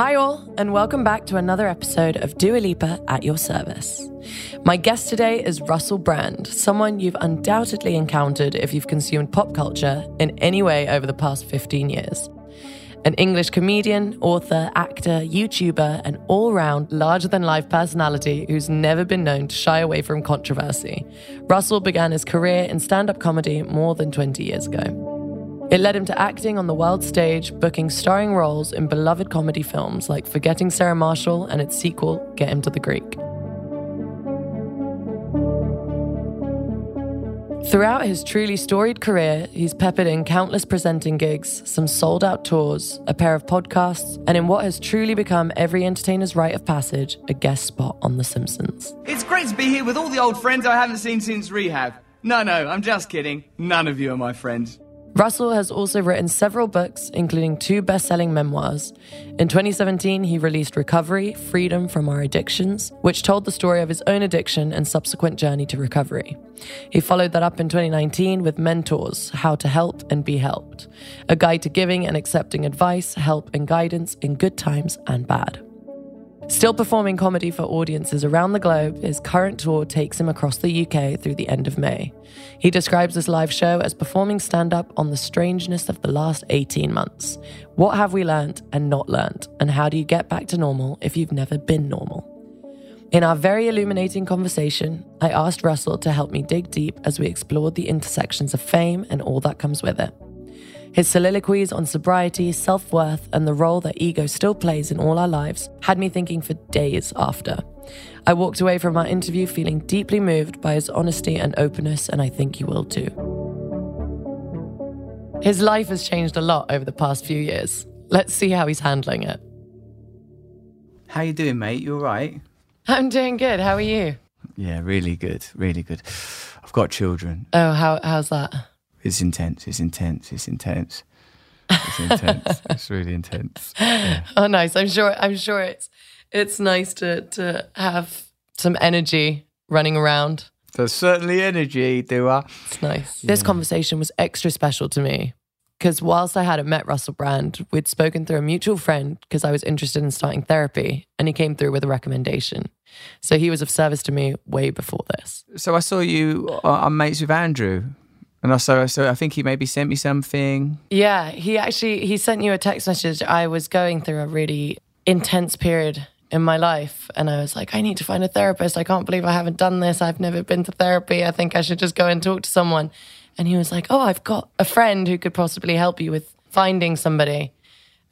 Hi, all, and welcome back to another episode of Dua Lipa at your service. My guest today is Russell Brand, someone you've undoubtedly encountered if you've consumed pop culture in any way over the past 15 years. An English comedian, author, actor, YouTuber, and all round larger than life personality who's never been known to shy away from controversy, Russell began his career in stand up comedy more than 20 years ago. It led him to acting on the world stage, booking starring roles in beloved comedy films like Forgetting Sarah Marshall and its sequel, Get Him to the Greek. Throughout his truly storied career, he's peppered in countless presenting gigs, some sold out tours, a pair of podcasts, and in what has truly become every entertainer's rite of passage, a guest spot on The Simpsons. It's great to be here with all the old friends I haven't seen since rehab. No, no, I'm just kidding. None of you are my friends. Russell has also written several books, including two best selling memoirs. In 2017, he released Recovery Freedom from Our Addictions, which told the story of his own addiction and subsequent journey to recovery. He followed that up in 2019 with Mentors How to Help and Be Helped, a guide to giving and accepting advice, help, and guidance in good times and bad. Still performing comedy for audiences around the globe, his current tour takes him across the UK through the end of May. He describes this live show as performing stand up on the strangeness of the last 18 months. What have we learnt and not learnt? And how do you get back to normal if you've never been normal? In our very illuminating conversation, I asked Russell to help me dig deep as we explored the intersections of fame and all that comes with it. His soliloquies on sobriety, self worth, and the role that ego still plays in all our lives had me thinking for days after. I walked away from our interview feeling deeply moved by his honesty and openness, and I think you will too. His life has changed a lot over the past few years. Let's see how he's handling it. How you doing, mate? You all right? I'm doing good. How are you? Yeah, really good, really good. I've got children. Oh, how how's that? It's intense. It's intense. It's intense. It's intense. it's really intense. Yeah. Oh, nice. I'm sure. I'm sure it's it's nice to to have some energy running around. There's certainly energy, Dua. It's nice. This conversation was extra special to me because whilst I hadn't met Russell Brand, we'd spoken through a mutual friend because I was interested in starting therapy, and he came through with a recommendation. So he was of service to me way before this. So I saw you. Uh, I'm mates with Andrew. And also, so I think he maybe sent me something. Yeah, he actually he sent you a text message. I was going through a really intense period in my life and I was like, I need to find a therapist. I can't believe I haven't done this. I've never been to therapy. I think I should just go and talk to someone. And he was like, "Oh, I've got a friend who could possibly help you with finding somebody."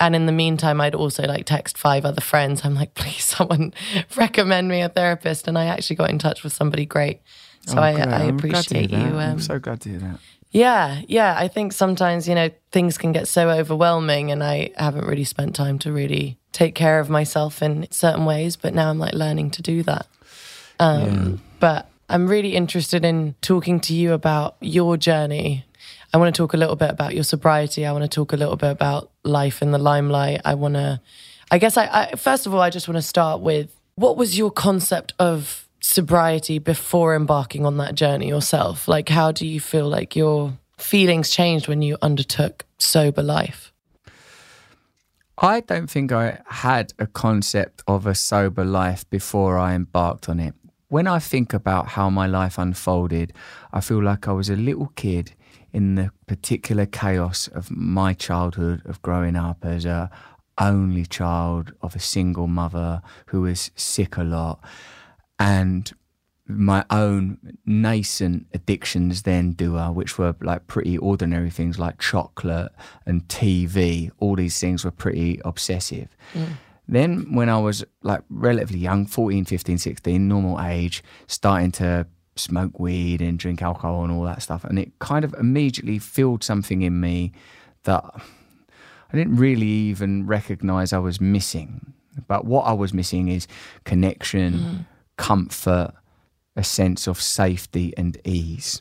And in the meantime, I'd also like text five other friends. I'm like, "Please someone recommend me a therapist." And I actually got in touch with somebody great. So Oh, I. I I'm glad to hear appreciate you. that. I'm Um, so glad to hear that. yeah, yeah. I think sometimes, you know, things can get so overwhelming and I haven't really spent time to really take care of myself in certain ways. But now I'm like learning to do that. Um, But I'm really interested in talking to you about your journey. I want to talk a little bit about your sobriety. I want to talk a little bit about life in the limelight. I want to, I guess, I, I first of all, I just want to start with what was your concept of sobriety before embarking on that journey yourself? Like, how do you feel like your feelings changed when you undertook sober life? I don't think I had a concept of a sober life before I embarked on it. When I think about how my life unfolded, I feel like I was a little kid in the particular chaos of my childhood of growing up as a only child of a single mother who was sick a lot and my own nascent addictions then Dua, uh, which were like pretty ordinary things like chocolate and TV. All these things were pretty obsessive. Mm. Then when I was like relatively young, 14, 15, 16, normal age, starting to smoke weed and drink alcohol and all that stuff. And it kind of immediately filled something in me that I didn't really even recognize I was missing. But what I was missing is connection, mm. Comfort, a sense of safety and ease.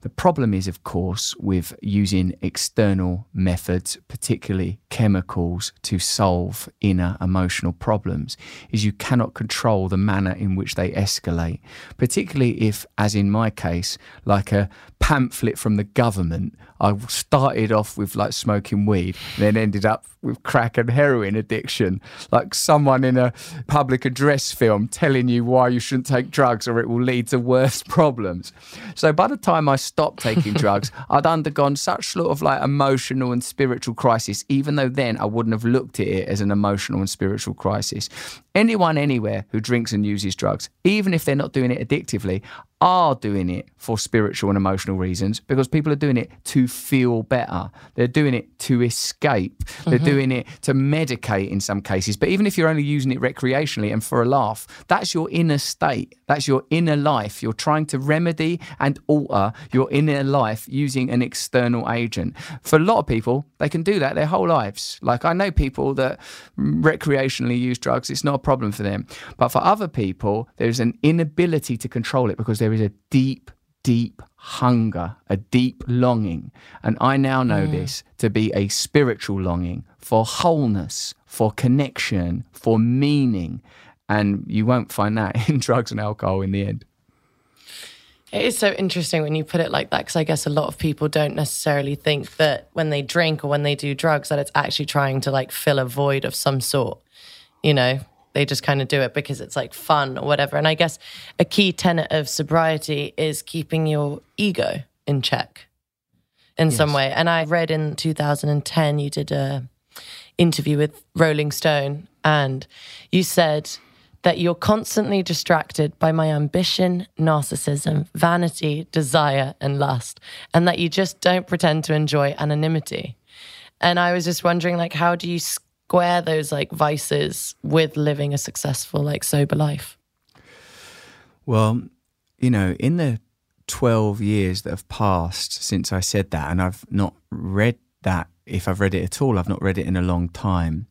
The problem is, of course, with using external methods, particularly chemicals, to solve inner emotional problems, is you cannot control the manner in which they escalate. Particularly if, as in my case, like a pamphlet from the government, I started off with like smoking weed, then ended up with crack and heroin addiction, like someone in a public address film telling you why you shouldn't take drugs or it will lead to worse problems. So by the time I stopped taking drugs, I'd undergone such sort of like emotional and spiritual crisis, even though then I wouldn't have looked at it as an emotional and spiritual crisis. Anyone anywhere who drinks and uses drugs, even if they're not doing it addictively, are doing it for spiritual and emotional reasons because people are doing it to feel better. They're doing it to escape. They're mm-hmm. doing it to medicate in some cases. But even if you're only using it recreationally and for a laugh, that's your inner state. That's your inner life. You're trying to remedy and alter your inner life using an external agent. For a lot of people, they can do that their whole lives. Like I know people that recreationally use drugs, it's not a problem for them. But for other people, there's an inability to control it because there is a deep, deep hunger, a deep longing. And I now know mm. this to be a spiritual longing for wholeness, for connection, for meaning. And you won't find that in drugs and alcohol in the end. It is so interesting when you put it like that because I guess a lot of people don't necessarily think that when they drink or when they do drugs that it's actually trying to like fill a void of some sort. You know, they just kind of do it because it's like fun or whatever. And I guess a key tenet of sobriety is keeping your ego in check in yes. some way. And I read in 2010 you did a interview with Rolling Stone and you said that you're constantly distracted by my ambition, narcissism, vanity, desire, and lust, and that you just don't pretend to enjoy anonymity. And I was just wondering, like, how do you square those like vices with living a successful, like, sober life? Well, you know, in the 12 years that have passed since I said that, and I've not read that, if I've read it at all, I've not read it in a long time.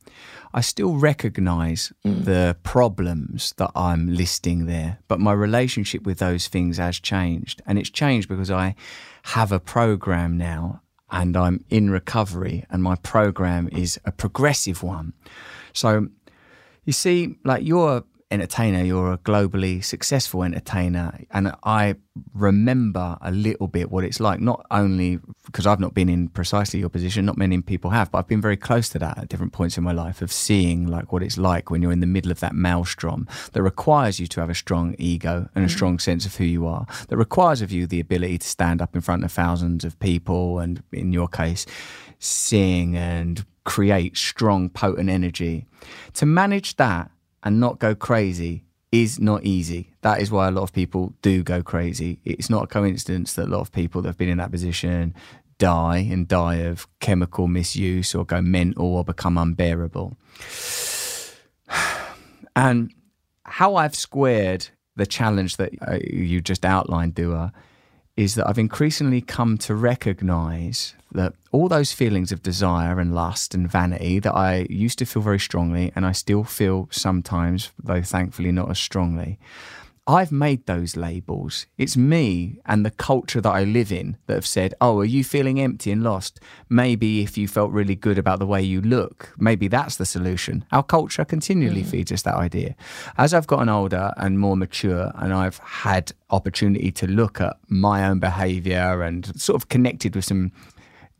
I still recognize mm. the problems that I'm listing there, but my relationship with those things has changed. And it's changed because I have a program now and I'm in recovery, and my program is a progressive one. So, you see, like you're entertainer, you're a globally successful entertainer. And I remember a little bit what it's like, not only because I've not been in precisely your position, not many people have, but I've been very close to that at different points in my life of seeing like what it's like when you're in the middle of that maelstrom that requires you to have a strong ego and a mm. strong sense of who you are, that requires of you the ability to stand up in front of thousands of people and in your case, sing and create strong, potent energy. To manage that and not go crazy is not easy. That is why a lot of people do go crazy. It's not a coincidence that a lot of people that have been in that position die and die of chemical misuse or go mental or become unbearable. And how I've squared the challenge that uh, you just outlined, Dua, is that I've increasingly come to recognize that all those feelings of desire and lust and vanity that I used to feel very strongly, and I still feel sometimes, though thankfully not as strongly, I've made those labels. It's me and the culture that I live in that have said, Oh, are you feeling empty and lost? Maybe if you felt really good about the way you look, maybe that's the solution. Our culture continually mm. feeds us that idea. As I've gotten older and more mature, and I've had opportunity to look at my own behavior and sort of connected with some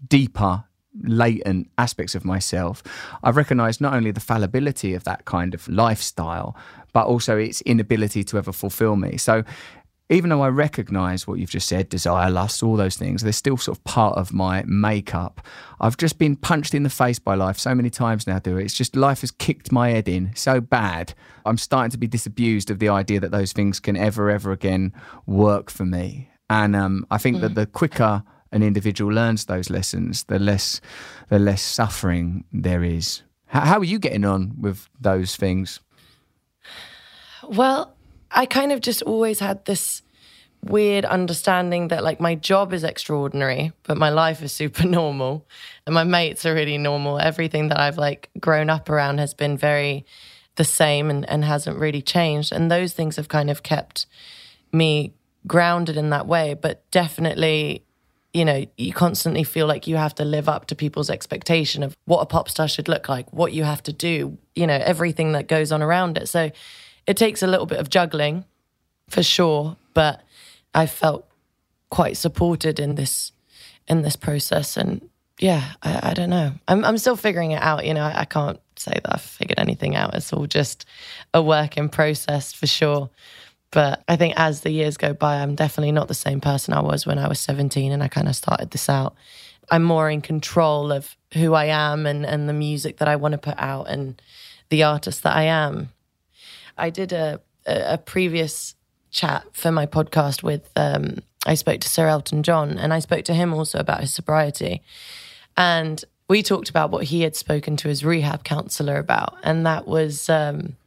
deeper latent aspects of myself, I've recognized not only the fallibility of that kind of lifestyle, but also its inability to ever fulfill me. So even though I recognize what you've just said, desire, lust, all those things, they're still sort of part of my makeup. I've just been punched in the face by life so many times now, Dua. It's just life has kicked my head in so bad. I'm starting to be disabused of the idea that those things can ever, ever again work for me. And um, I think mm. that the quicker an individual learns those lessons, the less the less suffering there is. How, how are you getting on with those things? Well, I kind of just always had this weird understanding that like my job is extraordinary, but my life is super normal and my mates are really normal. Everything that I've like grown up around has been very the same and, and hasn't really changed. And those things have kind of kept me grounded in that way, but definitely, you know, you constantly feel like you have to live up to people's expectation of what a pop star should look like, what you have to do, you know, everything that goes on around it. So it takes a little bit of juggling for sure, but I felt quite supported in this in this process and yeah, I, I don't know. I'm I'm still figuring it out, you know, I, I can't say that I've figured anything out. It's all just a work in process for sure. But I think as the years go by, I'm definitely not the same person I was when I was 17 and I kind of started this out. I'm more in control of who I am and, and the music that I want to put out and the artist that I am. I did a, a, previous chat for my podcast with, um, I spoke to Sir Elton John and I spoke to him also about his sobriety. And we talked about what he had spoken to his rehab counselor about. And that was, um,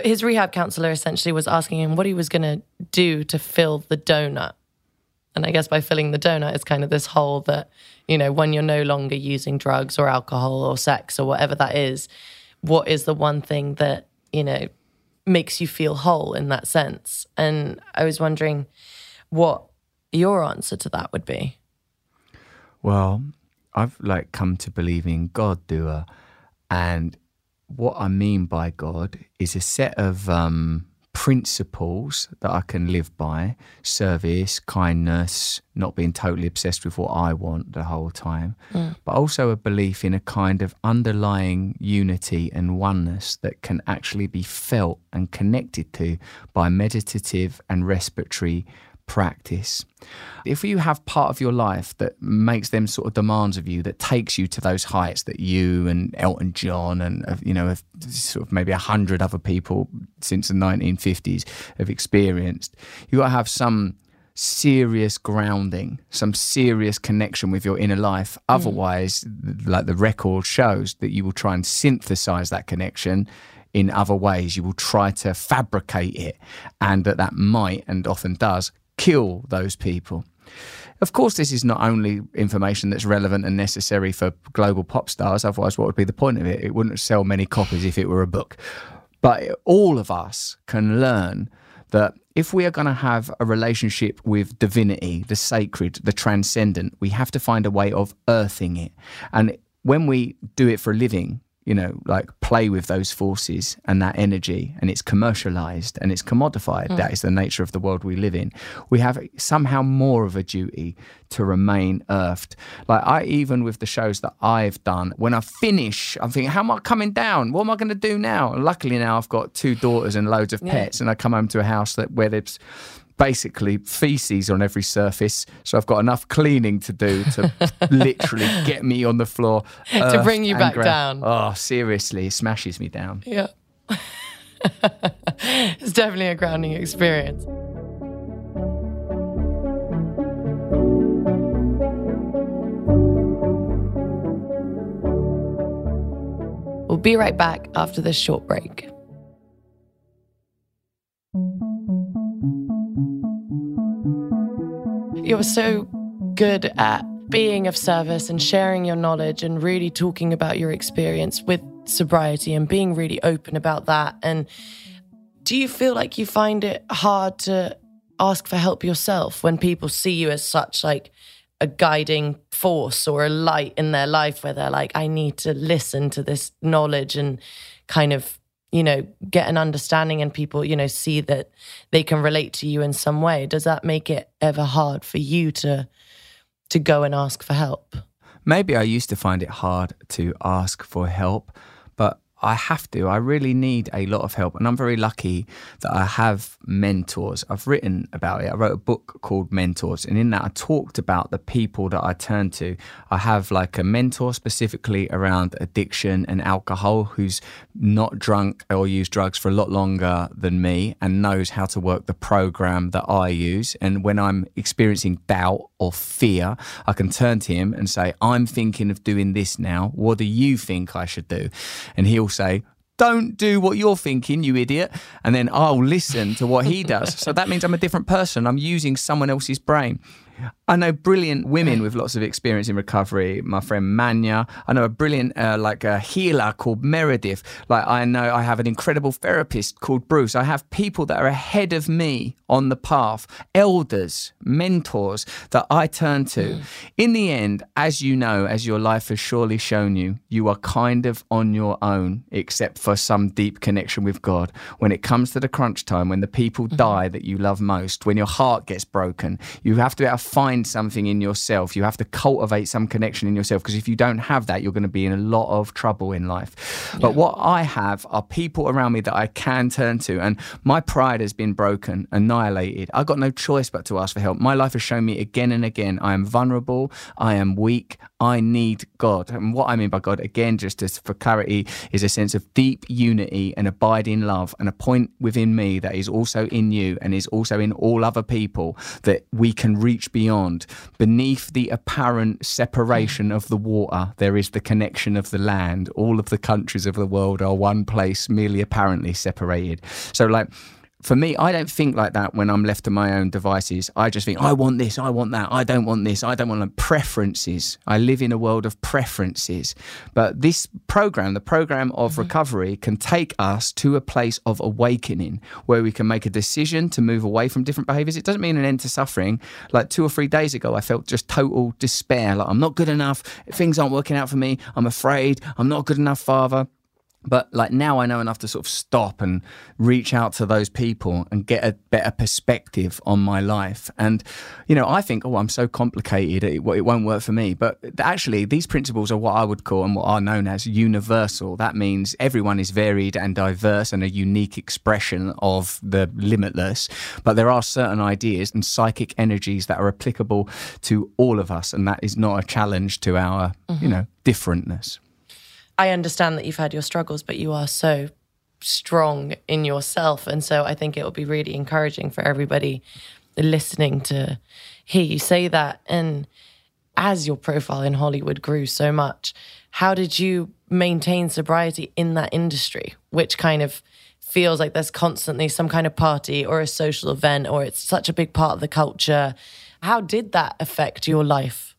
his rehab counselor essentially was asking him what he was going to do to fill the donut. And I guess by filling the donut, it's kind of this hole that, you know, when you're no longer using drugs or alcohol or sex or whatever that is, what is the one thing that, you know, makes you feel whole in that sense? And I was wondering what your answer to that would be. Well, I've like come to believe in God, Dua, and what I mean by God is a set of um, principles that I can live by service, kindness, not being totally obsessed with what I want the whole time, mm. but also a belief in a kind of underlying unity and oneness that can actually be felt and connected to by meditative and respiratory practice. If you have part of your life that makes them sort of demands of you, that takes you to those heights that you and Elton John and uh, you know sort of maybe a hundred other people since the 1950s have experienced, you got to have some serious grounding, some serious connection with your inner life. Mm. Otherwise, like the record shows, that you will try and synthesize that connection in other ways. You will try to fabricate it, and that that might and often does kill those people. Of course, this is not only information that's relevant and necessary for global pop stars, otherwise, what would be the point of it? It wouldn't sell many copies if it were a book. But all of us can learn that if we are going to have a relationship with divinity, the sacred, the transcendent, we have to find a way of earthing it. And when we do it for a living, you know, like play with those forces and that energy, and it's commercialized and it's commodified. Mm. That is the nature of the world we live in. We have somehow more of a duty to remain earthed. Like I, even with the shows that I've done, when I finish, I'm thinking, how am I coming down? What am I going to do now? And luckily now I've got two daughters and loads of yeah. pets, and I come home to a house that where there's basically feces on every surface. So I've got enough cleaning to do to literally get me on the floor to bring you back down. Oh, seriously, it smashes me down. Yeah. it's definitely a grounding experience. We'll be right back after this short break. You're so good at being of service and sharing your knowledge and really talking about your experience with sobriety and being really open about that. And do you feel like you find it hard to ask for help yourself when people see you as such like a guiding force or a light in their life where they're like, I need to listen to this knowledge and kind of you know, get an understanding and people, you know, see that they can relate to you in some way, does that make it ever hard for you to to go and ask for help? Maybe I used to find it hard to ask for help, I have to. I really need a lot of help. And I'm very lucky that I have mentors. I've written about it. I wrote a book called Mentors. And in that, I talked about the people that I turn to. I have like a mentor specifically around addiction and alcohol who's not drunk or used drugs for a lot longer than me and knows how to work the program that I use. And when I'm experiencing doubt or fear, I can turn to him and say, I'm thinking of doing this now. What do you think I should do? And he'll say, don't do what you're thinking, you idiot. And then I'll listen to what he does. so that means I'm a different person. I'm using someone else's brain. I know brilliant women with lots of experience in recovery. My friend Manya. I know a brilliant uh, like a healer called Meredith. Like I know I have an incredible therapist called Bruce. I have people that are ahead of me on the path, elders, mentors that I turn to. Mm. In the end, as you know, as your life has surely shown you, you are kind of on your own, except for some deep connection with God. When it comes to the crunch time, when the people mm-hmm. die that you love most, when your heart gets broken, you have to be able to find something in yourself. You have to cultivate some connection in yourself because if you don't have that, you're going to be in a lot of trouble in life. Yeah. But what I have are people around me that I can turn to, and my pride has been broken, annihilated. I got no choice but to ask for help. My life has shown me again and again I am vulnerable, I am weak, I need God. And what I mean by God, again, just as for clarity, is a sense of deep unity and abiding love, and a point within me that is also in you and is also in all other people that we can reach beyond. Beneath the apparent separation of the water, there is the connection of the land. All of the countries of the world are one place, merely apparently separated. So, like, for me, I don't think like that when I'm left to my own devices. I just think, I want this, I want that, I don't want this, I don't want them. Preferences. I live in a world of preferences. But this program, the program of mm-hmm. recovery, can take us to a place of awakening where we can make a decision to move away from different behaviors. It doesn't mean an end to suffering. Like two or three days ago, I felt just total despair. Like, I'm not good enough. Things aren't working out for me. I'm afraid. I'm not good enough, Father but like now I know enough to sort of stop and reach out to those people and get a better perspective on my life. And, you know, I think, oh, I'm so complicated, it, it won't work for me. But actually, these principles are what I would call and what are known as universal. That means everyone is varied and diverse and a unique expression of the limitless. But there are certain ideas and psychic energies that are applicable to all of us. And that is not a challenge to our, mm-hmm. you know, differentness. I understand that you've had your struggles, but you are so strong in yourself. And so I think it will be really encouraging for everybody listening to hear you say that. And as your profile in Hollywood grew so much, how did you maintain sobriety in that industry, which kind of feels like there's constantly some kind of party or a social event or it's such a big part of the culture? How did that affect your life?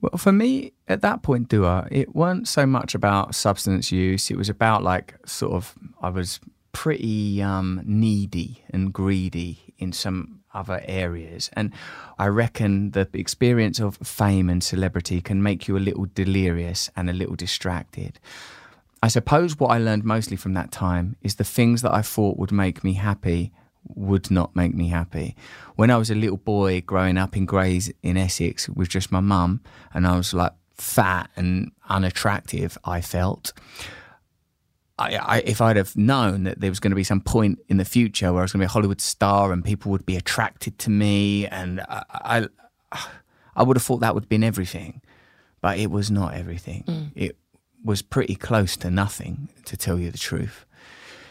Well, for me, at that point, Dua, it weren't so much about substance use. It was about like sort of, I was pretty um, needy and greedy in some other areas. And I reckon the experience of fame and celebrity can make you a little delirious and a little distracted. I suppose what I learned mostly from that time is the things that I thought would make me happy would not make me happy. When I was a little boy growing up in Grays in Essex with just my mum, and I was like fat and unattractive, I felt. I, I, if I'd have known that there was going to be some point in the future where I was going to be a Hollywood star and people would be attracted to me, and I, I, I would have thought that would have been everything, but it was not everything. Mm. It was pretty close to nothing, to tell you the truth.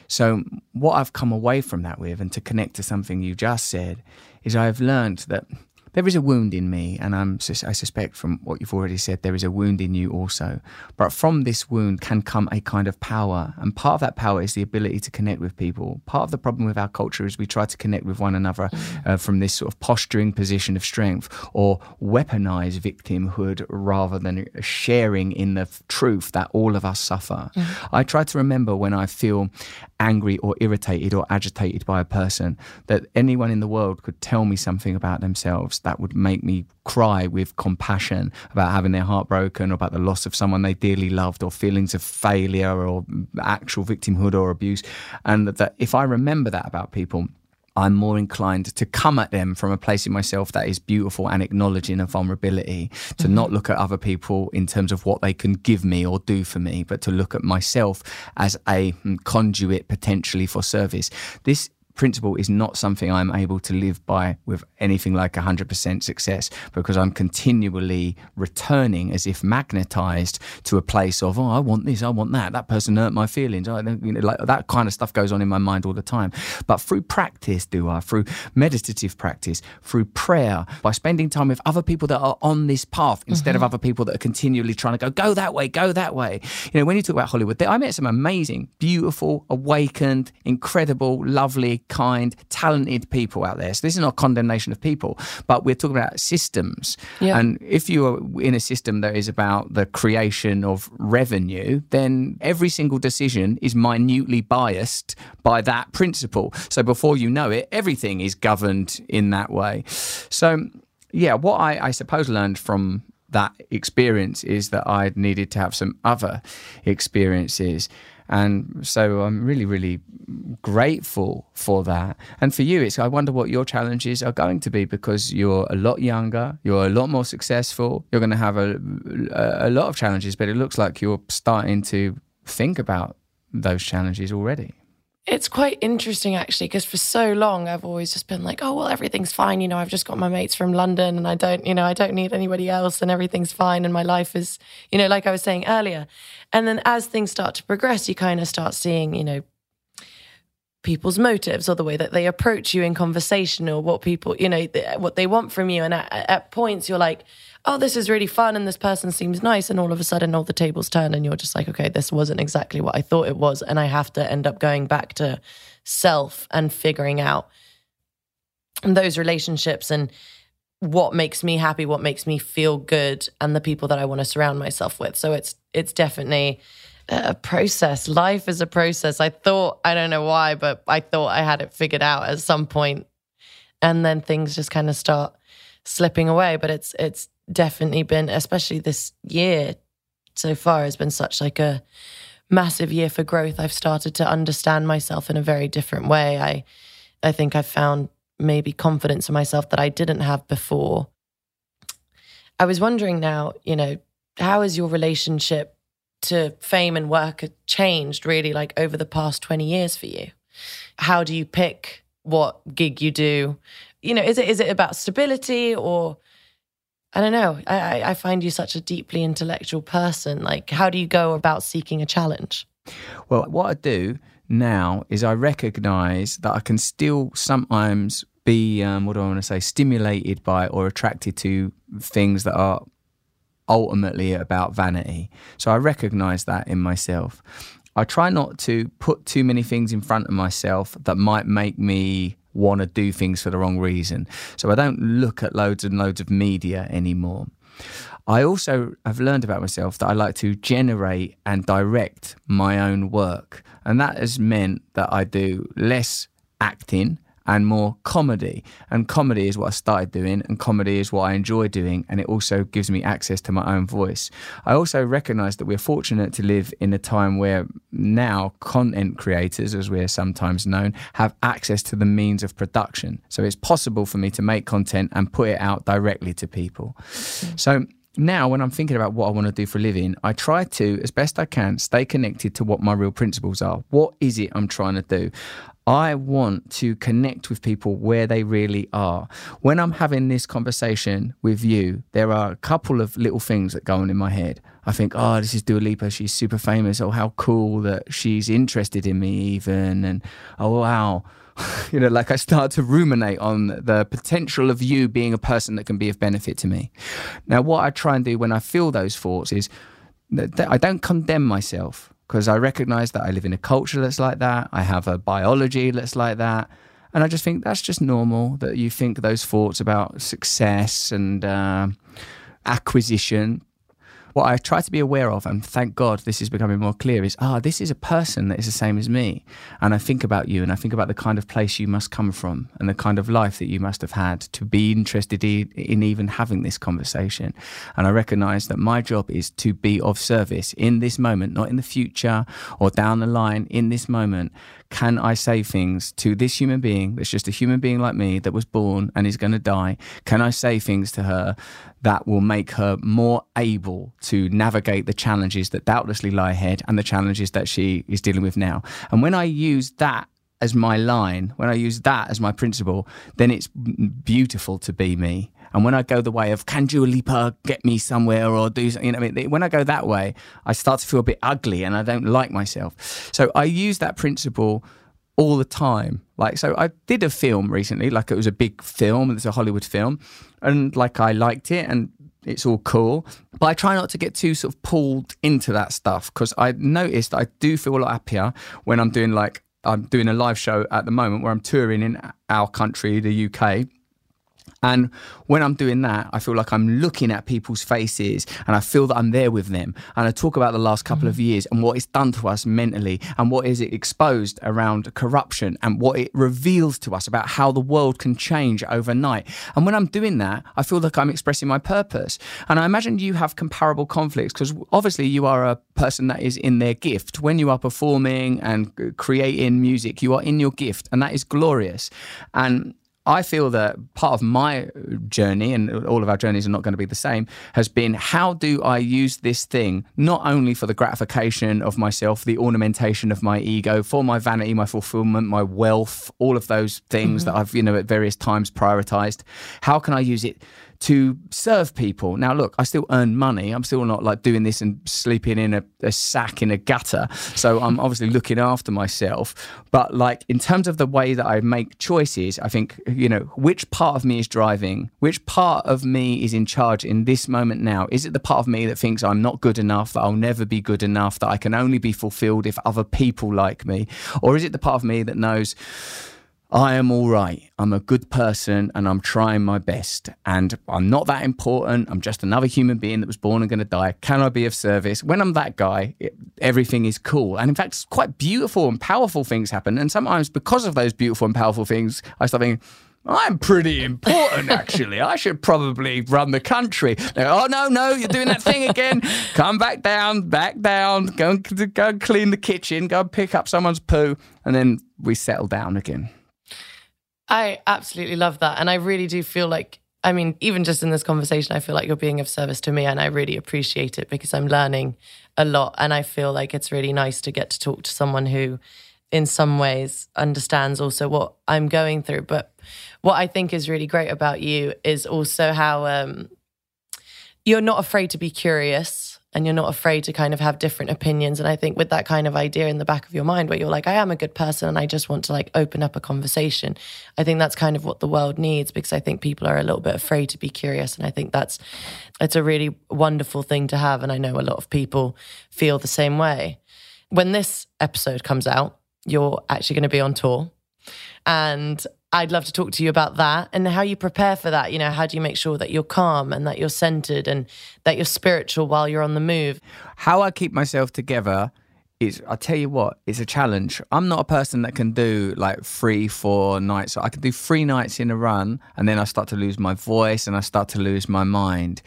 So, what I've come away from that with, and to connect to something you just said, is I've learned that there is a wound in me, and I'm, I suspect from what you've already said, there is a wound in you also. But from this wound can come a kind of power, and part of that power is the ability to connect with people. Part of the problem with our culture is we try to connect with one another mm. uh, from this sort of posturing position of strength or weaponize victimhood rather than sharing in the truth that all of us suffer. Mm. I try to remember when I feel angry or irritated or agitated by a person that anyone in the world could tell me something about themselves that would make me cry with compassion about having their heart broken or about the loss of someone they dearly loved or feelings of failure or actual victimhood or abuse. And that if I remember that about people, I'm more inclined to come at them from a place in myself that is beautiful and acknowledging a vulnerability, to mm-hmm. not look at other people in terms of what they can give me or do for me, but to look at myself as a mm, conduit potentially for service. This principle is not something I'm able to live by with anything like 100% success because I'm continually returning as if magnetized to a place of, oh, I want this, I want that. That person hurt my feelings. I, you know, like that kind of stuff goes on in my mind all the time. But through practice, Dua? Through meditative practice, through prayer, by spending time with other people that are on this path instead mm-hmm. of other people that are continually trying to go, go that way, go that way. You know, when you talk about Hollywood, I met some amazing, beautiful, awakened, incredible, lovely, kind, talented people out there. So this is not condemnation of people, but we're talking about systems. Yeah. And if you are in a system that is about the creation of revenue, then every single decision is minutely biased by that principle. So before you know it, everything is governed in that way. So yeah, what I, I suppose learned from that experience is that I needed to have some other experiences. And so I'm really, really grateful for that. And for you, it's I wonder what your challenges are going to be because you're a lot younger, you're a lot more successful, you're going to have a, a, lot of challenges, but it looks like you're starting to think about those challenges already. It's quite interesting actually, because for so long I've always just been like, oh well, everything's fine. You know, I've just got my mates from London, and I don't, you know, I don't need anybody else, and everything's fine, and my life is, you know, like I was saying earlier. And then as things start to progress, you kind of start seeing, you know, people's motives or the way that they approach you in conversation or what people, you know, what they want from you. And at, at points, you're like, oh, this is really fun and this person seems nice. And all of a sudden, all the tables turn and you're just like, okay, this wasn't exactly what I thought it was. And I have to end up going back to self and figuring out those relationships and what makes me happy, what makes me feel good, and the people that I want to surround myself with. So it's it's definitely a process. Life is a process. I thought I don't know why, but I thought I had it figured out at some point, and then things just kind of start slipping away. But it's it's definitely been, especially this year so far, has been such like a massive year for growth. I've started to understand myself in a very different way. I I think I've found maybe confidence in myself that I didn't have before. I was wondering now, you know, how has your relationship to fame and work changed really like over the past 20 years for you? How do you pick what gig you do? You know, is it is it about stability or I don't know. I, I find you such a deeply intellectual person. Like, how do you go about seeking a challenge? Well, what I do now is I recognize that I can still sometimes be, um, what do I want to say, stimulated by or attracted to things that are ultimately about vanity. So I recognize that in myself. I try not to put too many things in front of myself that might make me want to do things for the wrong reason. So I don't look at loads and loads of media anymore. I also have learned about myself that I like to generate and direct my own work. And that has meant that I do less acting and more comedy. And comedy is what I started doing, and comedy is what I enjoy doing, and it also gives me access to my own voice. I also recognize that we're fortunate to live in a time where now content creators, as we're sometimes known, have access to the means of production. So it's possible for me to make content and put it out directly to people. Mm. So now when I'm thinking about what I want to do for a living, I try to, as best I can, stay connected to what my real principles are. What is it I'm trying to do? I want to connect with people where they really are. When I'm having this conversation with you, there are a couple of little things that go on in my head. I think, oh, this is Dua Lipa. She's super famous. Oh, how cool that she's interested in me, even. And oh, wow. you know, like I start to ruminate on the potential of you being a person that can be of benefit to me. Now, what I try and do when I feel those thoughts is that I don't condemn myself because I recognize that I live in a culture that's like that. I have a biology that's like that. And I just think that's just normal that you think those thoughts about success and uh, acquisition what I try to be aware of, and thank God this is becoming more clear, is ah, this is a person that is the same as me. And I think about you and I think about the kind of place you must come from and the kind of life that you must have had to be interested in, even having this conversation. And I recognize that my job is to be of service in this moment, not in the future or down the line, in this moment can I say things to this human being that's just a human being like me that was born and is going to die? Can I say things to her that will make her more able to navigate the challenges that doubtlessly lie ahead and the challenges that she is dealing with now? And when I use that as my line, when I use that as my principle, then it's beautiful to be me. And when I go the way of can Dua Lipa get me somewhere or do something, you know, I mean, when I go that way, I start to feel a bit ugly and I don't like myself. So I use that principle all the time. Like, so I did a film recently, like it was a big film, it's a Hollywood film, and like I liked it and it's all cool. But I try not to get too sort of pulled into that stuff because I noticed I do feel a lot happier when I'm doing like I'm doing a live show at the moment where I'm touring in our country, the UK. And when I'm doing that, I feel like I'm looking at people's faces and I feel that I'm there with them. And I talk about the last couple mm-hmm. of years and what it's done to us mentally and what is it exposed around corruption and what it reveals to us about how the world can change overnight. And when I'm doing that, I feel like I'm expressing my purpose. And I imagine you have comparable conflicts because obviously you are a person that is in their gift. When you are performing and creating music, you are in your gift and that is glorious. And I feel that part of my journey, and all of our journeys are not going to be the same, has been how do I use this thing not only for the gratification of myself, the ornamentation of my ego, for my vanity, my fulfillment, my wealth, all of those things mm-hmm. that I've, you know, at various times prioritized. How can I use it? To serve people. Now, look, I still earn money. I'm still not like doing this and sleeping in a, a, sack in a gutter. So I'm obviously looking after myself. But like in terms of the way that I make choices, I think, you know, which part of me is driving? Which part of me is in charge in this moment now? Is it the part of me that thinks I'm not good enough, that I'll never be good enough, that I can only be fulfilled if other people like me? Or is it the part of me that knows, I am all right. I'm a good person and I'm trying my best. And I'm not that important. I'm just another human being that was born and going to die. Can I be of service? When I'm that guy, it, everything is cool. And in fact, quite beautiful and powerful things happen. And sometimes because of those beautiful and powerful things, I start thinking, I'm pretty important, actually. I should probably run the country. oh, no, no, you're doing that thing again. Come back down, back down, go and, go and clean the kitchen, go and pick up someone's poo. And then we settle down again. I absolutely love that. And I really do feel like, I mean, even just in this conversation, I feel like you're being of service to me and I really appreciate it because I'm learning a lot. And I feel like it's really nice to get to talk to someone who, in some ways, understands also what I'm going through. But what I think is really great about you is also how um, you're not afraid to be curious and you're not afraid to kind of have different opinions. And I think with that kind of idea in the back of your mind where you're like, I am a good person and I just want to like open up a conversation, I think that's kind of what the world needs because I think people are a little bit afraid to be curious. And I think that's, it's a really wonderful thing to have. And I know a lot of people feel the same way. When this episode comes out, you're actually going to be on tour. And I'd love to talk to you about that and how you prepare for that. You know, how do you make sure that you're calm and that you're centered and that you're spiritual while you're on the move? How I keep myself together is I tell you what, it's a challenge. I'm not a person that can do like three, four nights. I can do three nights in a run and then I start to lose my voice and I start to lose my mind.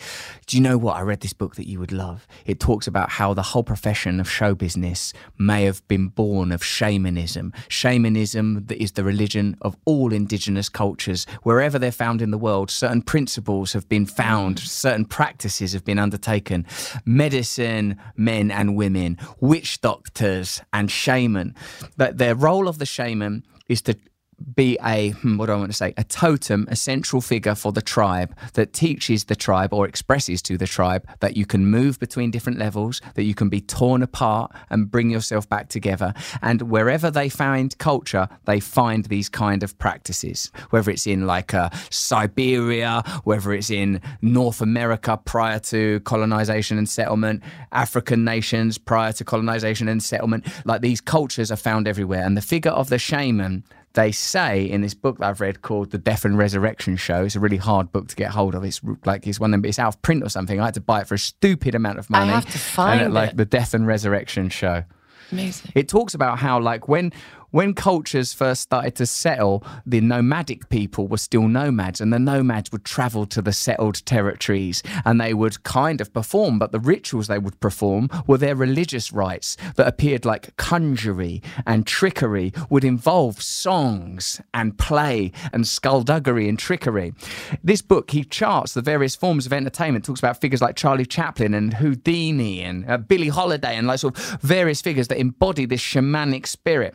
Do you know what? I read this book that you would love. It talks about how the whole profession of show business may have been born of shamanism. Shamanism that is the religion of all indigenous cultures. Wherever they're found in the world, certain principles have been found, certain practices have been undertaken. Medicine, men and women, witch doctors doctors and shaman. That their role of the shaman is to be a hmm, what do I want to say a totem, a central figure for the tribe that teaches the tribe or expresses to the tribe that you can move between different levels, that you can be torn apart and bring yourself back together. And wherever they find culture, they find these kind of practices. Whether it's in like uh, Siberia, whether it's in North America prior to colonization and settlement, African nations prior to colonization and settlement, like these cultures are found everywhere. And the figure of the shaman they say in this book that I've read called The Death and Resurrection Show. It's a really hard book to get hold of. It's like it's one of them, it's out of print or something. I had to buy it for a stupid amount of money. I have to find and it. Like The Death and Resurrection Show. Amazing. It talks about how like when when cultures first started to settle, the nomadic people were still nomads, and the nomads would travel to the settled territories and they would kind of perform, but the rituals they would perform were their religious rites that appeared like conjury and trickery, would involve songs and play and skullduggery and trickery. This book, he charts the various forms of entertainment, talks about figures like Charlie Chaplin and Houdini and uh, Billie Holiday and like sort of various figures that embody this shamanic spirit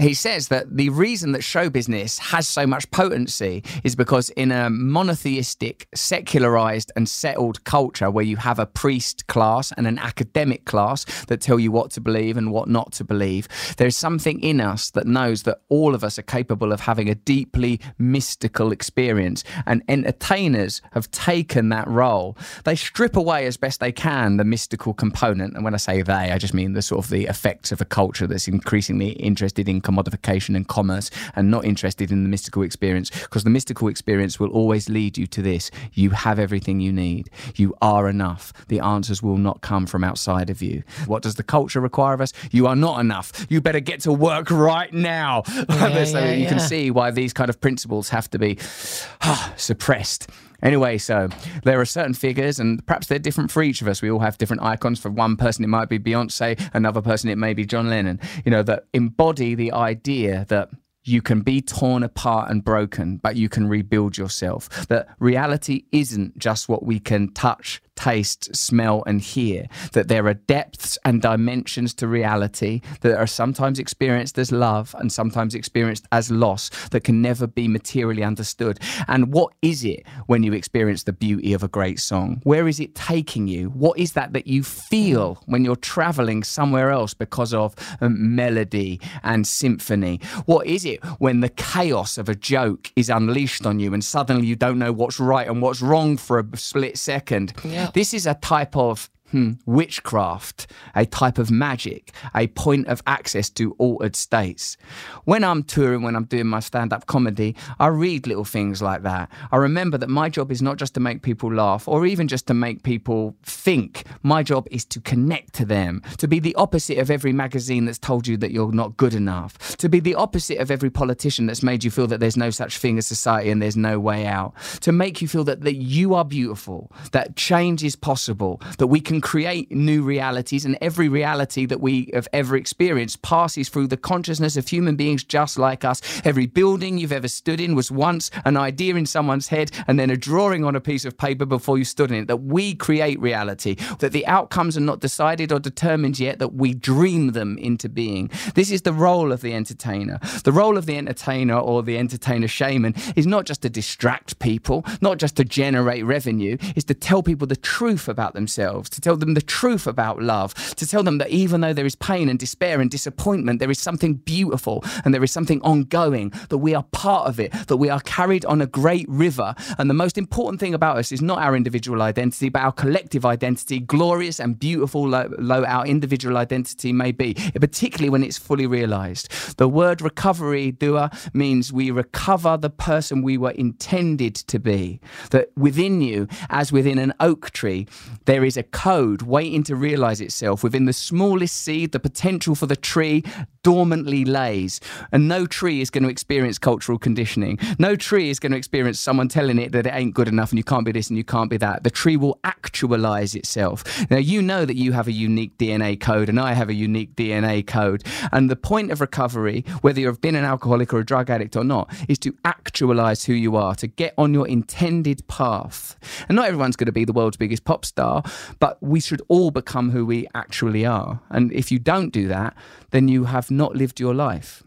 he says that the reason that show business has so much potency is because in a monotheistic, secularized, and settled culture where you have a priest class and an academic class that tell you what to believe and what not to believe, there's something in us that knows that all of us are capable of having a deeply mystical experience. And entertainers have taken that role. They strip away as best they can the mystical component. And when I say they, I just mean the sort of the effects of a culture that's increasingly interested interested in commodification and commerce and not interested in the mystical experience because the mystical experience will always lead you to this. You have everything you need. You are enough. The answers will not come from outside of you. What does the culture require of us? You are not enough. You better get to work right now. Yeah, so yeah, you yeah. can see why these kind of principles have to be ah, suppressed. Anyway, so there are certain figures, and perhaps they're different for each of us. We all have different icons. For one person, it might be Beyonce, another person, it may be John Lennon, you know, that embody the idea that you can be torn apart and broken, but you can rebuild yourself. That reality isn't just what we can touch, taste, smell, and hear. That there are depths and dimensions to reality that are sometimes experienced as love and sometimes experienced as loss that can never be materially understood. And what is it when you experience the beauty of a great song? Where is it taking you? What is that that you feel when you're traveling somewhere else because of um, melody and symphony? What is it when the chaos of a joke is unleashed on you and suddenly you don't know what's right and what's wrong for a split second? Yeah. This is a type of Hmm, witchcraft, a type of magic, a point of access to altered states. When I'm touring, when I'm doing my stand up comedy, I read little things like that. I remember that my job is not just to make people laugh or even just to make people think. My job is to connect to them, to be the opposite of every magazine that's told you that you're not good enough, to be the opposite of every politician that's made you feel that there's no such thing as society and there's no way out, to make you feel that, that you are beautiful, that change is possible, that we can create new realities, and every reality that we have ever experienced passes through the consciousness of human beings just like us. Every building you've ever stood in was once an idea in someone's head and then a drawing on a piece of paper before you stood in it. That we create reality, that the outcomes are not decided or determined yet, that we dream them into being. This is the role of the entertainer. The role of the entertainer or the entertainer shaman is not just to distract people, not just to generate revenue, is to tell people the truth about themselves, to tell them the truth about love, to tell them that even though there is pain and despair and disappointment, there is something beautiful and there is something ongoing, that we are part of it, that we are carried on a great river. And the most important thing about us is not our individual identity, but our collective identity, glorious and beautiful, though our individual identity may be, particularly when it's fully realized. The word recovery, dua, means we recover the person we were intended to be. That within you, as within an oak tree, there is a code waiting to realize itself within the smallest seed, the potential for the tree dormantly lays. And no tree is going to experience cultural conditioning. No tree is going to experience someone telling it that it ain't good enough and you can't be this and you can't be that. The tree will actualize itself. Now, you know that you have a unique DNA code and I have a unique DNA code. And the point of recovery, whether you've been an alcoholic or a drug addict or not, is to actualize who you are, to get on your intended path. And not everyone's going to be the world's biggest pop star, but we should all become who we actually are. And if you don't do that, then you have not lived your life.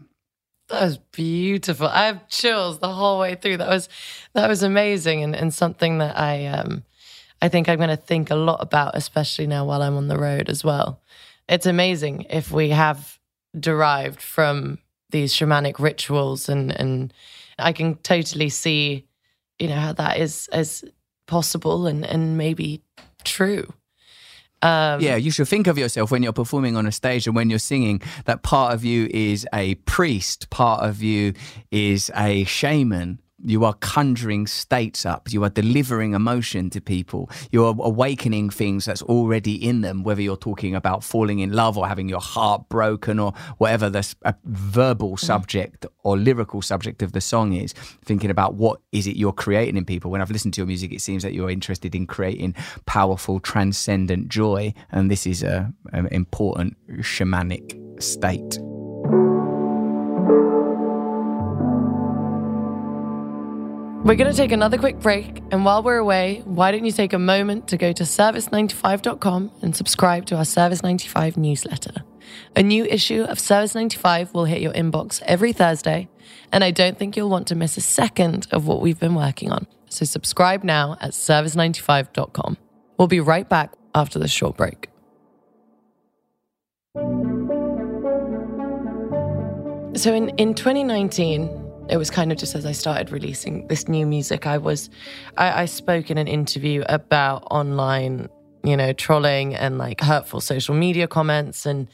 That was beautiful. I have chills the whole way through. That was that was amazing and, and something that I um I think I'm gonna think a lot about, especially now while I'm on the road as well. It's amazing if we have derived from these shamanic rituals and and I can totally see, you know, how that is as possible and, and maybe true. Um, yeah, you should think of yourself when you're performing on a stage and when you're singing that part of you is a priest, part of you is a shaman, you are conjuring states up. You are delivering emotion to people. You are awakening things that's already in them, whether you're talking about falling in love or having your heart broken or whatever the verbal mm. subject or lyrical subject of the song is. Thinking about what is it you're creating in people. When I've listened to your music, it seems that you're interested in creating powerful, transcendent joy. And this is a, an important shamanic state. We're going to take another quick break. And while we're away, why don't you take a moment to go to service95.com and subscribe to our Service 95 newsletter? A new issue of Service 95 will hit your inbox every Thursday. And I don't think you'll want to miss a second of what we've been working on. So subscribe now at service95.com. We'll be right back after this short break. So in, in 2019, it was kind of just as I started releasing this new music, I was, I, I spoke in an interview about online, you know, trolling and like hurtful social media comments and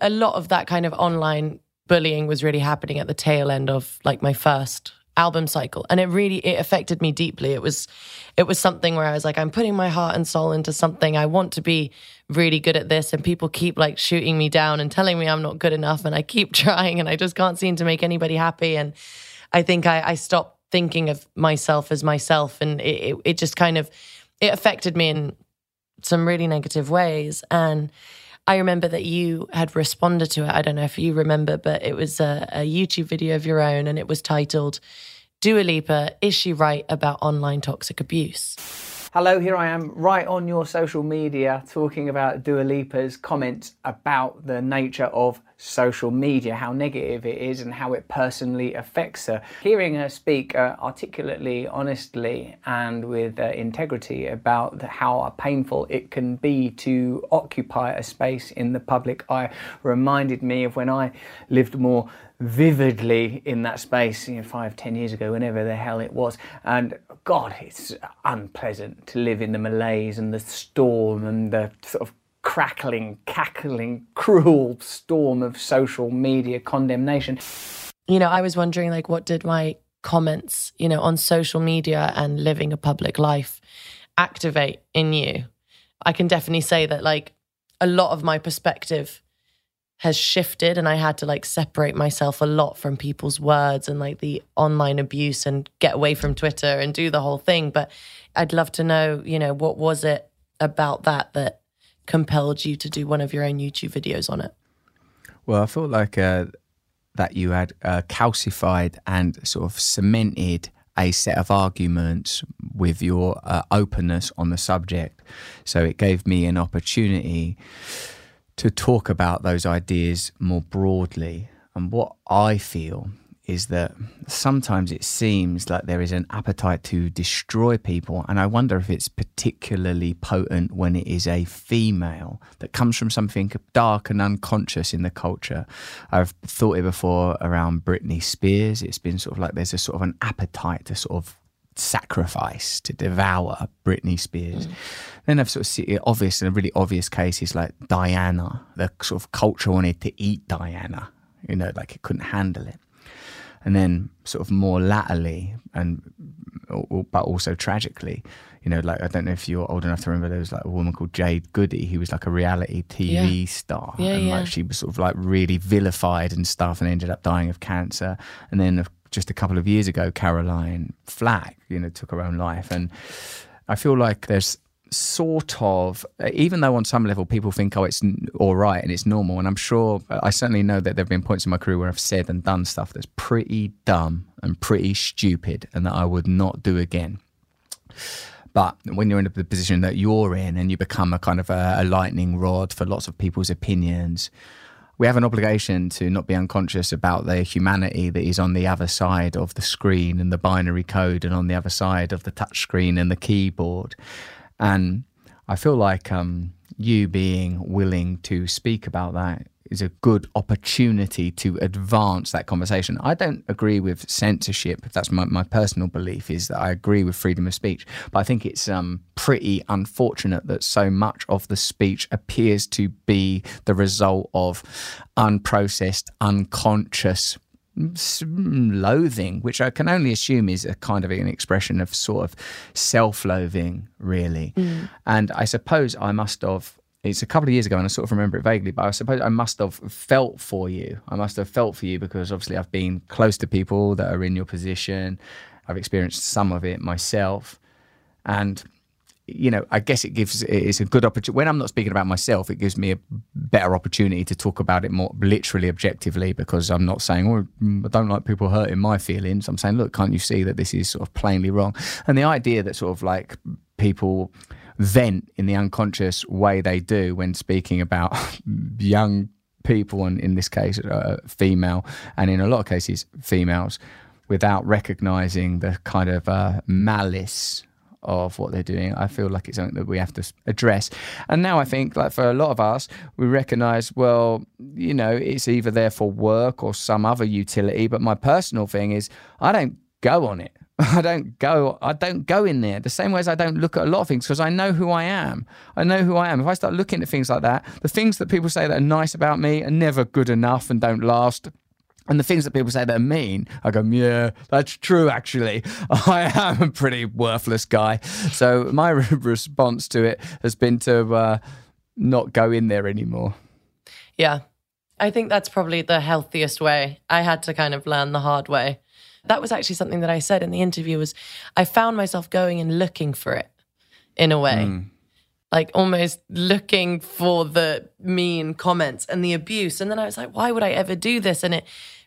a lot of that kind of online bullying was really happening at the tail end of like my first album cycle. And it really it affected me deeply. It was it was something where i was like i'm putting my heart and soul into something. I want to be really good at this. And people keep like shooting me down and telling me i'm not good enough. And i keep trying and i just can't seem to make anybody happy. And i think i, I stopped thinking of myself as myself and it, it, it just kind of it affected me in some really negative ways and I remember that you had responded to it. I don't know if you remember, but it was a, a YouTube video of your own and it was titled Dua Lipa, uh, Is She Right About Online Toxic Abuse? Hello, here I am right on your social media talking about Dua Lipa's comments about the nature of social media, how negative it is, and how it personally affects her. Hearing her speak uh, articulately, honestly, and with uh, integrity about how painful it can be to occupy a space in the public eye reminded me of when I lived more vividly in that space, you know, five, ten years ago, whenever the hell it was. And God, it's unpleasant to live in the malaise and the storm and the sort of crackling, cackling, cruel storm of social media condemnation. You know, I was wondering, like, what did my comments, you know, on social media and living a public life activate in you? I can definitely say that, like, a lot of my perspective has shifted and I had to like separate myself a lot from people's words and like the online abuse and get away from Twitter and do the whole thing. But I'd love to know, you know, what was it about that that compelled you to do one of your own YouTube videos on it? Well, I felt like uh, that you had uh, calcified and sort of cemented a set of arguments with your uh, openness on the subject. So it gave me an opportunity to talk about those ideas more broadly. And what I feel is that sometimes it seems like there is an appetite to destroy people. And I wonder if it's particularly potent when it is a female that comes from something dark and unconscious in the culture. I've thought it before around Britney Spears. It's been sort of like there's a sort of an appetite to sort of sacrifice to devour Britney Spears. Mm. Then I've sort of seen obvious, and a really obvious case is like Diana. The sort of culture wanted to eat Diana, you know, like it couldn't handle it. And then sort of more latterly, and but also tragically, you know, like I don't know if you're old enough to remember there was like a woman called Jade Goody who was like a reality TV yeah. star, yeah, and yeah. like she was sort of like really vilified and stuff, and ended up dying of cancer. And then just a couple of years ago, Caroline Flack, you know, took her own life. And I feel like there's sort of, even though on some level people think, oh, it's all right and it's normal. And I'm sure, I certainly know that there have been points in my career where I've said and done stuff that's pretty dumb and pretty stupid and that I would not do again. But when you're in the position that you're in and you become a kind of a, a lightning rod for lots of people's opinions, we have an obligation to not be unconscious about the humanity that is on the other side of the screen and the binary code and on the other side of the touch screen and the keyboard. And I feel like um, you being willing to speak about that is a good opportunity to advance that conversation. I don't agree with censorship. That's my, my personal belief is that I agree with freedom of speech, but I think it's um, pretty unfortunate that so much of the speech appears to be the result of unprocessed, unconscious loathing, which I can only assume is a kind of an expression of sort of self loathing, really. Mm. And I suppose I must have it's a couple of years ago and I sort of remember it vaguely, but I suppose I must have felt for you. I must have felt for you because obviously I've been close to people that are in your position. I've experienced some of it myself. And, you know, I guess it gives, it's a good opportunity. When I'm not speaking about myself, it gives me a better opportunity to talk about it more literally objectively because I'm not saying, oh, I don't like people hurting my feelings. I'm saying, look, can't you see that this is sort of plainly wrong? And the idea that sort of like people, vent in the unconscious way they do when speaking about young people, and in this case, uh, female, and in a lot of cases, females, without recognizing the kind of uh, malice of what they're doing. I feel like it's something that we have to address. And now I think, like for a lot of us, we recognize, well, you know, it's either there for work or some other utility. But my personal thing is, I don't go on it. I don't go. I don't go in there the same way as I don't look at a lot of things because I know who I am. I know who I am. If I start looking at things like that, the things that people say that are nice about me are never good enough and don't last. And the things that people say that are mean, I go, yeah, that's true, actually. I am a pretty worthless guy. So my response to it has been to uh, not go in there anymore. Yeah. I think that's probably the healthiest way. I had to kind of learn the hard way. That was actually something that I said in the interview was I found myself going and looking for it in a way. Mm. Like almost looking for the mean comments and the abuse. And then I was like, why would I ever do this? And it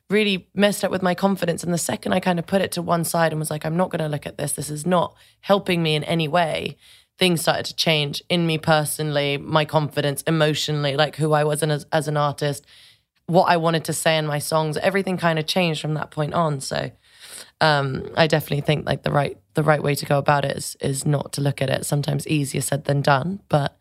really messed up with my confidence. And the second I kind of put it to one side and was like, I'm not going to look at this, this is not helping me in any way, things started to change in me personally, my confidence, emotionally, like who I was as, as an artist, what I wanted to say in my songs, everything kind of changed from that point on. So um, I definitely think like the right the right way to go about it is is not to look at it. Sometimes easier said than done, but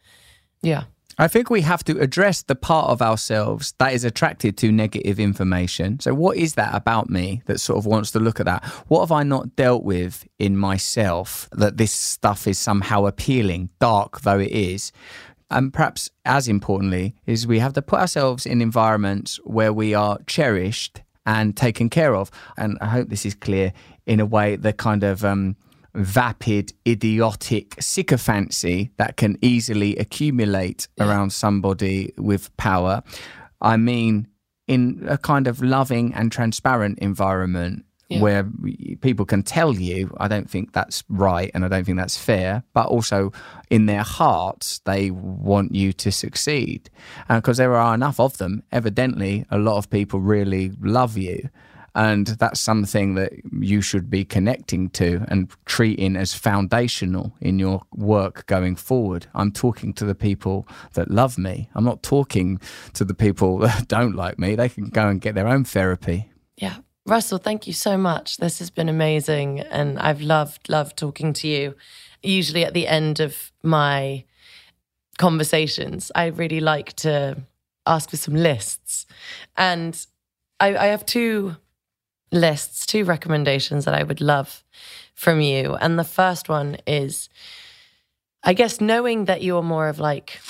yeah. I think we have to address the part of ourselves that is attracted to negative information. So, what is that about me that sort of wants to look at that? What have I not dealt with in myself that this stuff is somehow appealing, dark though it is? And perhaps as importantly, is we have to put ourselves in environments where we are cherished and taken care of. And I hope this is clear in a way the kind of um, vapid, idiotic sycophancy that can easily accumulate yeah. around somebody with power. I mean, in a kind of loving and transparent environment yeah. where people can tell you, I don't think that's right and I don't think that's fair, but also in their hearts, they want you to succeed. Because there are enough of them, evidently, a lot of people really love you. And that's something that you should be connecting to and treating as foundational in your work going forward. I'm talking to the people that love me. I'm not talking to the people that don't like me. They can go and get their own therapy. Yeah. Russell, thank you so much. This has been amazing. And I've loved, loved talking to you. Usually at the end of my conversations, I really like to ask for some lists. And I, I have two lists, two recommendations that I would love from you. And the first one is, I guess, knowing that you're more of like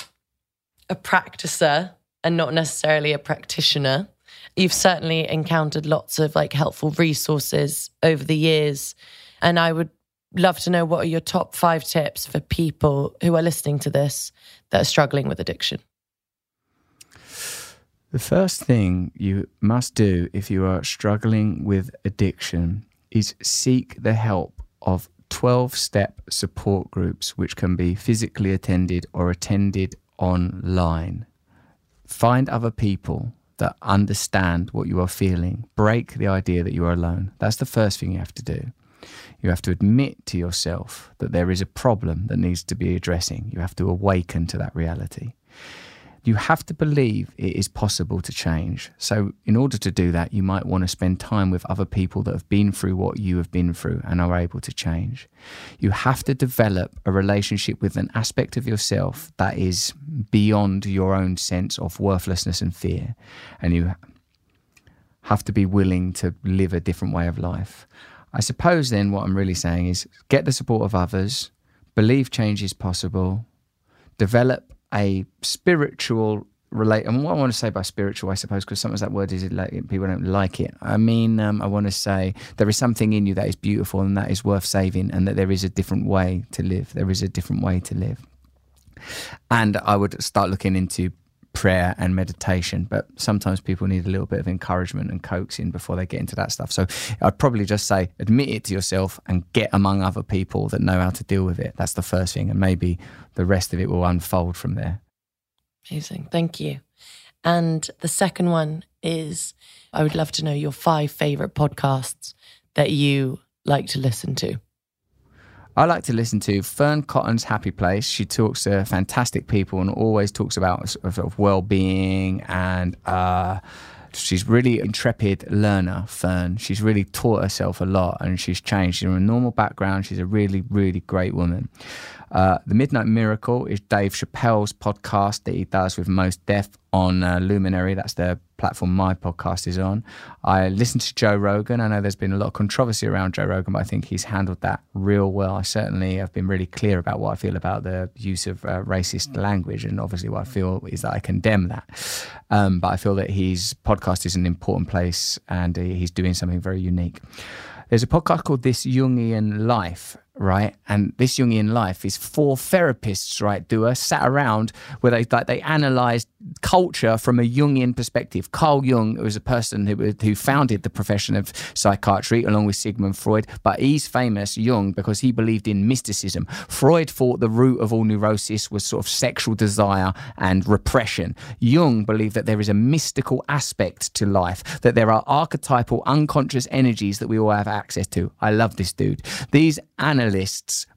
a practicer and not necessarily a practitioner. You've certainly encountered lots of like helpful resources over the years. And I would love to know what are your top five tips for people who are listening to this that are struggling with addiction? The first thing you must do if you are struggling with addiction is seek the help of 12 step support groups, which can be physically attended or attended online. Find other people that understand what you are feeling. Break the idea that you are alone. That's the first thing you have to do. You have to admit to yourself that there is a problem that needs to be addressing. You have to awaken to that reality you have to believe it is possible to change. So, in order to do that, you might want to spend time with other people that have been through what you have been through and are able to change. You have to develop a relationship with an aspect of yourself that is beyond your own sense of worthlessness and fear. And you have to be willing to live a different way of life. I suppose then what I'm really saying is get the support of others, believe change is possible, develop a spiritual relate and what I want to say by spiritual, I suppose, because sometimes that word is like people don't like it. I mean, um, I want to say there is something in you that is beautiful and that is worth saving, and that there is a different way to live. There is a different way to live, and I would start looking into prayer and meditation. But sometimes people need a little bit of encouragement and coaxing before they get into that stuff. So I'd probably just say admit it to yourself and get among other people that know how to deal with it. That's the first thing. And maybe the rest of it will unfold from there. Amazing. Thank you. And the second one is I would love to know your five favorite podcasts that you like to listen to. I like to listen to Fearne Cotton's Happy Place. She talks to fantastic people and always talks about sort of well-being and uh, she's really intrepid learner. Fearne. She's really taught herself a lot and she's changed. She's from a normal background. She's a really, really great woman. Uh, the Midnight Miracle is Dave Chappelle's podcast that he does with Mos Def on uh, Luminary. That's the platform my podcast is on. I listen to Joe Rogan. I know there's been a lot of controversy around Joe Rogan, but I think he's handled that real well. I certainly have been really clear about what I feel about the use of uh, racist language, and obviously what I feel is that I condemn that. Um, but I feel that his podcast is an important place, and he's doing something very unique. There's a podcast called This Jungian Life, right? And this Jungian life is four therapists, right, doer sat around where they like they analysed culture from a Jungian perspective. Carl Jung was a person who who founded the profession of psychiatry along with Sigmund Freud, but he's famous Jung because he believed in mysticism. Freud thought the root of all neurosis was sort of sexual desire and repression. Jung believed that there is a mystical aspect to life, that there are archetypal unconscious energies that we all have access to. I love this dude. These analysts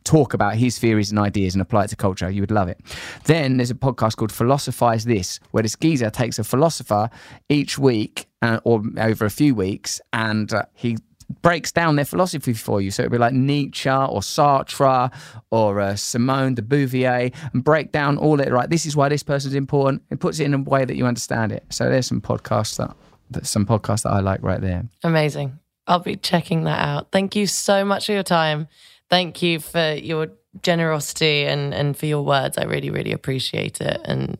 talk about his theories and ideas and apply it to culture, you would love it. Then there's a podcast called Philosophize This, where this geezer takes a philosopher each week uh, or over a few weeks and uh, he breaks down their philosophy for you. So it'd be like Nietzsche or Sartre or uh, Simone de Beauvoir and break down all it, right? This is why this person's important. It puts it in a way that you understand it. So there's some podcasts that, that some podcasts that I like right there. Amazing. I'll be checking that out. Thank you so much for your time thank you for your generosity and, and for your words. I really, really appreciate it. And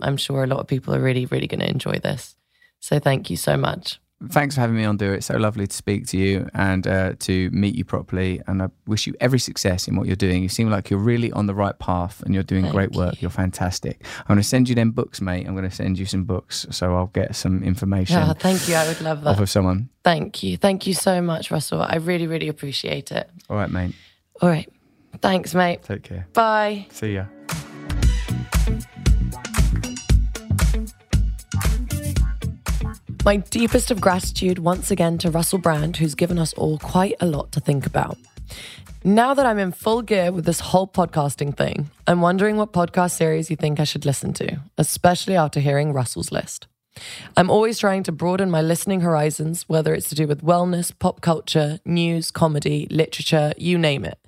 I'm sure a lot of people are really, really going to enjoy this. So thank you so much. Thanks for having me on Dua. So lovely to speak to you and uh, to meet you properly. And I wish you every success in what you're doing. You seem like you're really on the right path and you're doing Thank great work. You. are fantastic. I'm going to send you them books, mate. I'm going to send you some books. So I'll get some information. Oh, thank you. I would love that. Off of someone. Thank you. Thank you so much, Russell. I really, really appreciate it. All right, mate. All right. Thanks, mate. Take care. Bye. See ya. My deepest of gratitude once again to Russell Brand, who's given us all quite a lot to think about. Now that I'm in full gear with this whole podcasting thing, I'm wondering what podcast series you think I should listen to, especially after hearing Russell's list. I'm always trying to broaden my listening horizons, whether it's to do with wellness, pop culture, news, comedy, literature, you name it.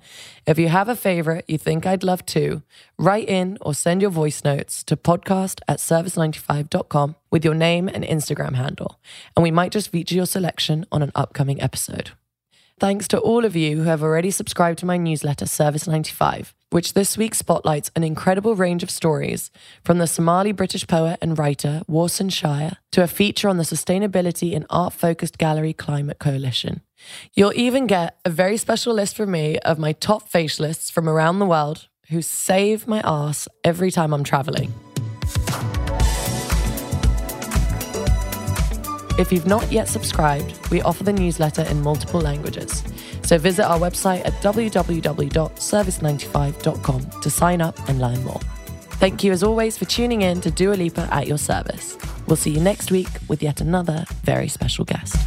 If you have a favorite you think I'd love to, write in or send your voice notes to podcast at service95.com with your name and Instagram handle, and we might just feature your selection on an upcoming episode. Thanks to all of you who have already subscribed to my newsletter, Service 95, which this week spotlights an incredible range of stories from the Somali British poet and writer Warsan Shire to a feature on the sustainability and art focused gallery Climate Coalition. You'll even get a very special list from me of my top facialists from around the world who save my ass every time I'm traveling. If you've not yet subscribed, we offer the newsletter in multiple languages. So visit our website at www.service95.com to sign up and learn more. Thank you as always for tuning in to Dua Lipa at your service. We'll see you next week with yet another very special guest.